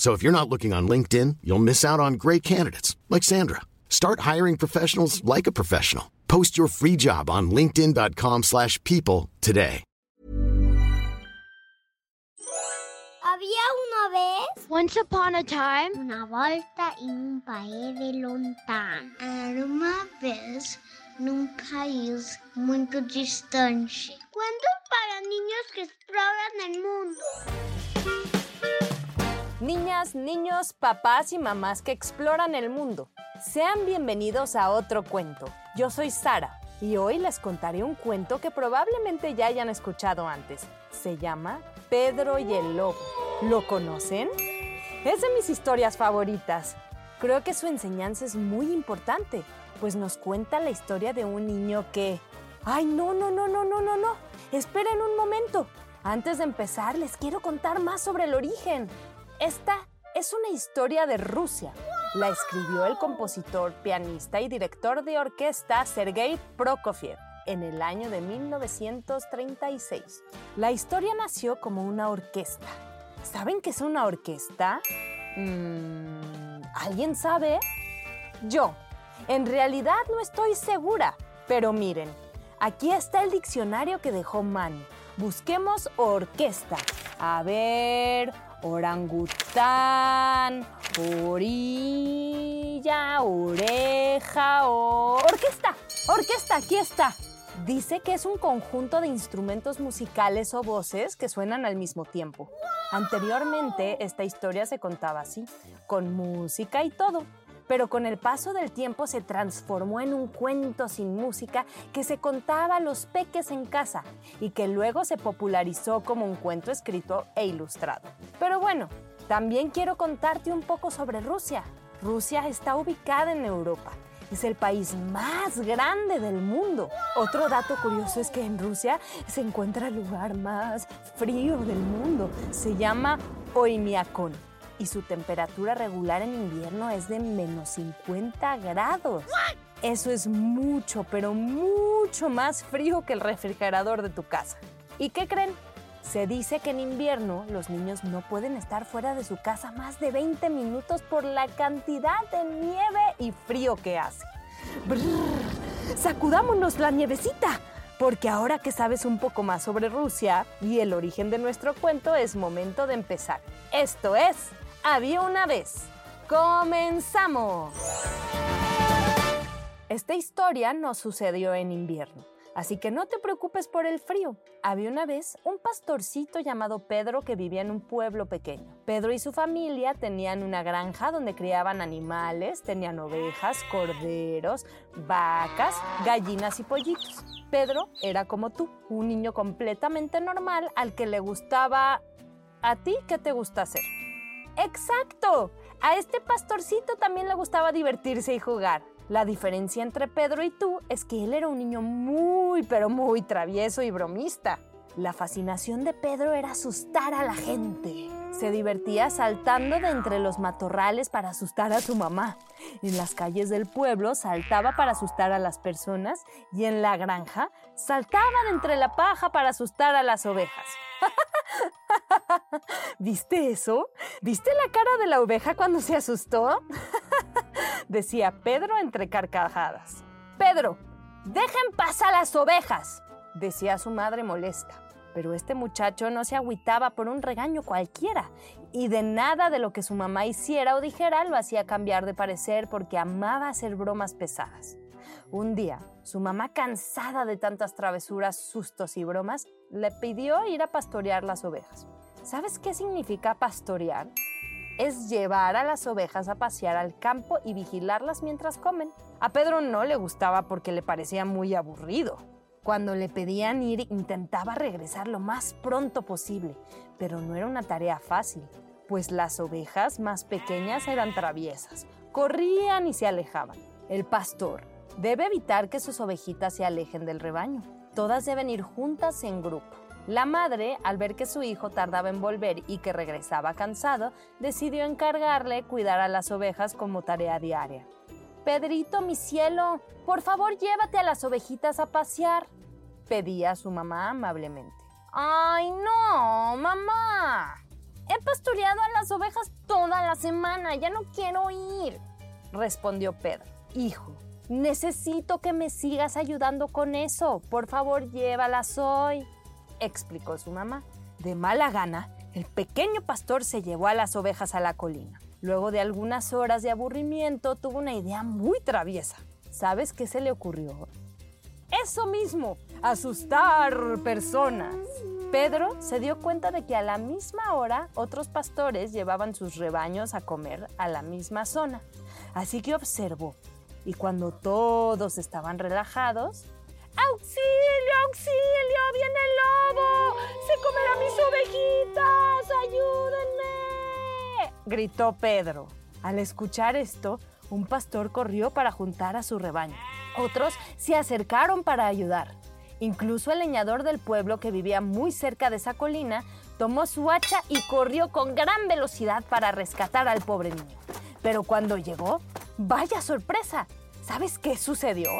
So if you're not looking on LinkedIn, you'll miss out on great candidates like Sandra. Start hiring professionals like a professional. Post your free job on linkedin.com/people slash people today. Había una vez Once upon a time, una volta en un país de lontano. Era uma vez num país muito distante. Cuentos para niños que exploran el mundo. Niñas, niños, papás y mamás que exploran el mundo, sean bienvenidos a otro cuento. Yo soy Sara y hoy les contaré un cuento que probablemente ya hayan escuchado antes. Se llama Pedro y el Lobo. ¿Lo conocen? Es de mis historias favoritas. Creo que su enseñanza es muy importante, pues nos cuenta la historia de un niño que... ¡Ay, no, no, no, no, no, no, no! Esperen un momento. Antes de empezar, les quiero contar más sobre el origen. Esta es una historia de Rusia. La escribió el compositor, pianista y director de orquesta Sergei Prokofiev en el año de 1936. La historia nació como una orquesta. ¿Saben qué es una orquesta? Mm, ¿Alguien sabe? Yo. En realidad no estoy segura, pero miren, aquí está el diccionario que dejó Manu. Busquemos orquesta. A ver, orangután, orilla, oreja, orquesta. Orquesta, aquí está. Dice que es un conjunto de instrumentos musicales o voces que suenan al mismo tiempo. Anteriormente, esta historia se contaba así, con música y todo. Pero con el paso del tiempo se transformó en un cuento sin música que se contaba a los peques en casa y que luego se popularizó como un cuento escrito e ilustrado. Pero bueno, también quiero contarte un poco sobre Rusia. Rusia está ubicada en Europa. Es el país más grande del mundo. Otro dato curioso es que en Rusia se encuentra el lugar más frío del mundo. Se llama Oymyakon y su temperatura regular en invierno es de menos 50 grados. Eso es mucho, pero mucho más frío que el refrigerador de tu casa. ¿Y qué creen? Se dice que en invierno los niños no pueden estar fuera de su casa más de 20 minutos por la cantidad de nieve y frío que hace. Brrr, sacudámonos la nievecita, porque ahora que sabes un poco más sobre Rusia y el origen de nuestro cuento es momento de empezar. Esto es Había una vez. ¡Comenzamos! Esta historia no sucedió en invierno, así que no te preocupes por el frío. Había una vez un pastorcito llamado Pedro que vivía en un pueblo pequeño. Pedro y su familia tenían una granja donde criaban animales, tenían ovejas, corderos, vacas, gallinas y pollitos. Pedro era como tú, un niño completamente normal al que le gustaba... ¿A ti qué te gusta hacer? ¡Exacto! A este pastorcito también le gustaba divertirse y jugar. La diferencia entre Pedro y tú es que él era un niño muy, pero muy travieso y bromista. La fascinación de Pedro era asustar a la gente. Se divertía saltando de entre los matorrales para asustar a su mamá. En las calles del pueblo saltaba para asustar a las personas y en la granja saltaba de entre la paja para asustar a las ovejas. ¿Viste eso? ¿Viste la cara de la oveja cuando se asustó? Decía Pedro entre carcajadas. Pedro, dejen pasar las ovejas, decía su madre molesta. Pero este muchacho no se agüitaba por un regaño cualquiera y de nada de lo que su mamá hiciera o dijera lo hacía cambiar de parecer porque amaba hacer bromas pesadas. Un día, su mamá, cansada de tantas travesuras, sustos y bromas, le pidió ir a pastorear las ovejas. ¿Sabes qué significa pastorear? Es llevar a las ovejas a pasear al campo y vigilarlas mientras comen. A Pedro no le gustaba porque le parecía muy aburrido. Cuando le pedían ir, intentaba regresar lo más pronto posible, pero no era una tarea fácil, pues las ovejas más pequeñas eran traviesas, corrían y se alejaban. El pastor debe evitar que sus ovejitas se alejen del rebaño. Todas deben ir juntas en grupo. La madre, al ver que su hijo tardaba en volver y que regresaba cansado, decidió encargarle cuidar a las ovejas como tarea diaria. Pedrito, mi cielo, por favor llévate a las ovejitas a pasear, pedía su mamá amablemente. ¡Ay, no, mamá! He pastoreado a las ovejas toda la semana, ya no quiero ir, respondió Pedro. Hijo, necesito que me sigas ayudando con eso. Por favor, llévalas hoy explicó su mamá. De mala gana, el pequeño pastor se llevó a las ovejas a la colina. Luego de algunas horas de aburrimiento, tuvo una idea muy traviesa. ¿Sabes qué se le ocurrió? Eso mismo, asustar personas. Pedro se dio cuenta de que a la misma hora otros pastores llevaban sus rebaños a comer a la misma zona. Así que observó y cuando todos estaban relajados, ¡Auxilio, auxilio! ¡Viene el lobo! ¡Se comerá mis ovejitas! ¡Ayúdenme! gritó Pedro. Al escuchar esto, un pastor corrió para juntar a su rebaño. Otros se acercaron para ayudar. Incluso el leñador del pueblo que vivía muy cerca de esa colina tomó su hacha y corrió con gran velocidad para rescatar al pobre niño. Pero cuando llegó, vaya sorpresa. ¿Sabes qué sucedió?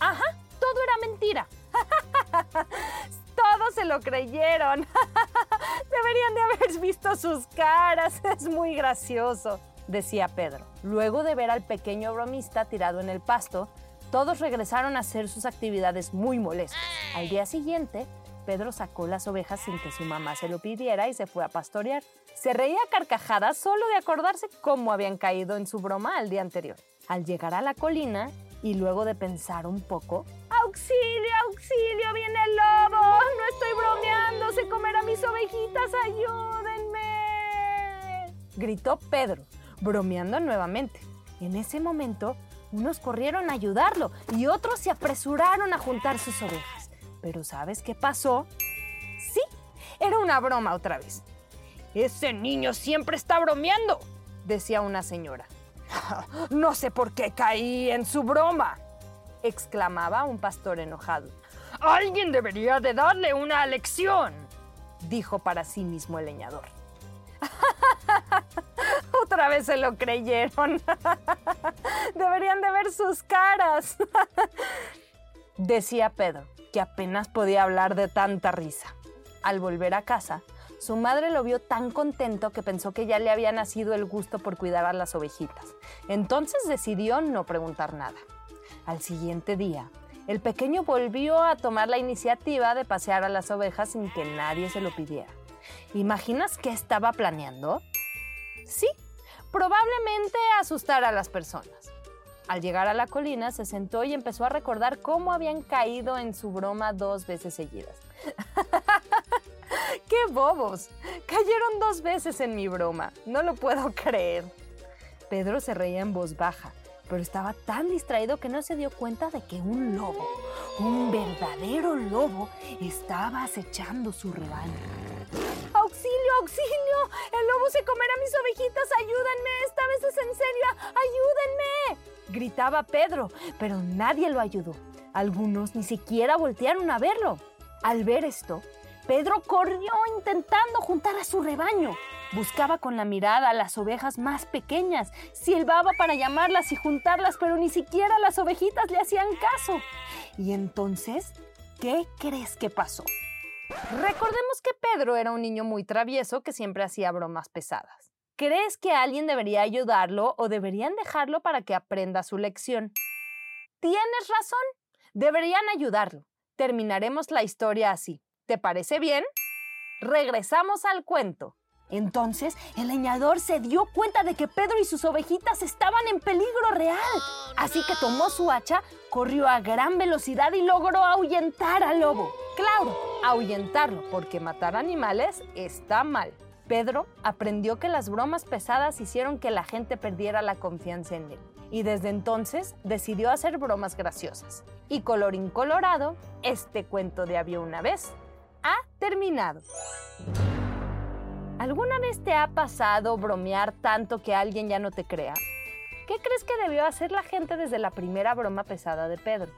Ajá, todo era mentira. Todos se lo creyeron. Deberían de haber visto sus caras. Es muy gracioso, decía Pedro. Luego de ver al pequeño bromista tirado en el pasto, todos regresaron a hacer sus actividades muy molestos. Al día siguiente, Pedro sacó las ovejas sin que su mamá se lo pidiera y se fue a pastorear. Se reía a carcajadas solo de acordarse cómo habían caído en su broma al día anterior. Al llegar a la colina y luego de pensar un poco, ¡Auxilio, auxilio! ¡Viene el lobo! ¡No estoy bromeando! ¡Se comerá mis ovejitas! ¡Ayúdenme! Gritó Pedro, bromeando nuevamente. En ese momento, unos corrieron a ayudarlo y otros se apresuraron a juntar sus ovejas. Pero ¿sabes qué pasó? Sí, era una broma otra vez. Ese niño siempre está bromeando, decía una señora. No sé por qué caí en su broma exclamaba un pastor enojado. Alguien debería de darle una lección, dijo para sí mismo el leñador. Otra vez se lo creyeron. Deberían de ver sus caras. Decía Pedro, que apenas podía hablar de tanta risa. Al volver a casa, su madre lo vio tan contento que pensó que ya le había nacido el gusto por cuidar a las ovejitas. Entonces decidió no preguntar nada. Al siguiente día, el pequeño volvió a tomar la iniciativa de pasear a las ovejas sin que nadie se lo pidiera. ¿Imaginas qué estaba planeando? Sí, probablemente asustar a las personas. Al llegar a la colina, se sentó y empezó a recordar cómo habían caído en su broma dos veces seguidas. ¡Qué bobos! Cayeron dos veces en mi broma. No lo puedo creer. Pedro se reía en voz baja pero estaba tan distraído que no se dio cuenta de que un lobo, un verdadero lobo, estaba acechando su rebaño. ¡Auxilio, auxilio! ¡El lobo se comerá mis ovejitas! ¡Ayúdenme! ¡Esta vez es en serio! ¡Ayúdenme! Gritaba Pedro, pero nadie lo ayudó. Algunos ni siquiera voltearon a verlo. Al ver esto, Pedro corrió intentando juntar a su rebaño. Buscaba con la mirada a las ovejas más pequeñas, silbaba para llamarlas y juntarlas, pero ni siquiera las ovejitas le hacían caso. Y entonces, ¿qué crees que pasó? Recordemos que Pedro era un niño muy travieso que siempre hacía bromas pesadas. ¿Crees que alguien debería ayudarlo o deberían dejarlo para que aprenda su lección? Tienes razón, deberían ayudarlo. Terminaremos la historia así. ¿Te parece bien? Regresamos al cuento. Entonces el leñador se dio cuenta de que Pedro y sus ovejitas estaban en peligro real. Así que tomó su hacha, corrió a gran velocidad y logró ahuyentar al lobo. Claro, ahuyentarlo, porque matar animales está mal. Pedro aprendió que las bromas pesadas hicieron que la gente perdiera la confianza en él. Y desde entonces decidió hacer bromas graciosas. Y colorín colorado, este cuento de había una vez ha terminado. ¿Alguna vez te ha pasado bromear tanto que alguien ya no te crea? ¿Qué crees que debió hacer la gente desde la primera broma pesada de Pedro?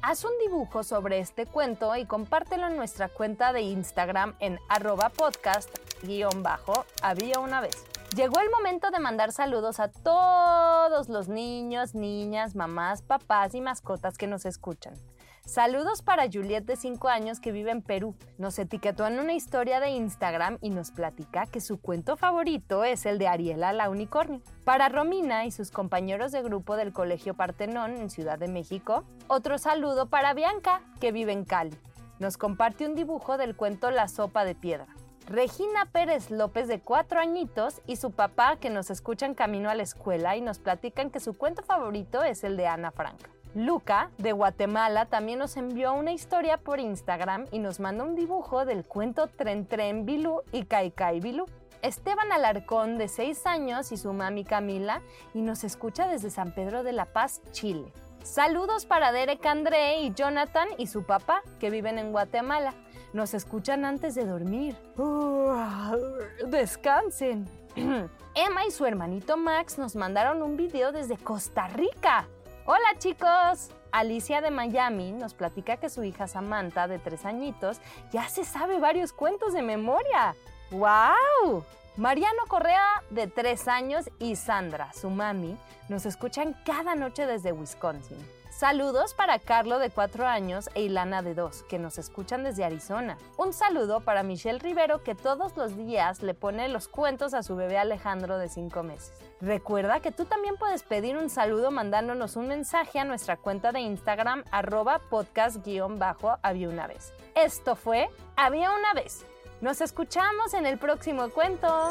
Haz un dibujo sobre este cuento y compártelo en nuestra cuenta de Instagram en arroba podcast-había una vez. Llegó el momento de mandar saludos a todos los niños, niñas, mamás, papás y mascotas que nos escuchan. Saludos para Juliet de 5 años que vive en Perú. Nos etiquetó en una historia de Instagram y nos platica que su cuento favorito es el de Ariela la Unicornio. Para Romina y sus compañeros de grupo del Colegio Partenón en Ciudad de México, otro saludo para Bianca que vive en Cali. Nos comparte un dibujo del cuento La sopa de piedra. Regina Pérez López de cuatro añitos y su papá que nos escuchan camino a la escuela y nos platican que su cuento favorito es el de Ana Frank. Luca, de Guatemala, también nos envió una historia por Instagram y nos manda un dibujo del cuento Tren Tren Bilú y Kai Kai Bilú. Esteban Alarcón, de 6 años, y su mami Camila, y nos escucha desde San Pedro de la Paz, Chile. Saludos para Derek André y Jonathan y su papá, que viven en Guatemala. Nos escuchan antes de dormir. descansen. Emma y su hermanito Max nos mandaron un video desde Costa Rica. Hola chicos. Alicia de Miami nos platica que su hija Samantha, de tres añitos, ya se sabe varios cuentos de memoria. ¡Wow! Mariano Correa, de tres años, y Sandra, su mami, nos escuchan cada noche desde Wisconsin. Saludos para Carlo de 4 años e Ilana de 2, que nos escuchan desde Arizona. Un saludo para Michelle Rivero, que todos los días le pone los cuentos a su bebé Alejandro de 5 meses. Recuerda que tú también puedes pedir un saludo mandándonos un mensaje a nuestra cuenta de Instagram arroba podcast-había una vez. Esto fue Había una vez. Nos escuchamos en el próximo cuento.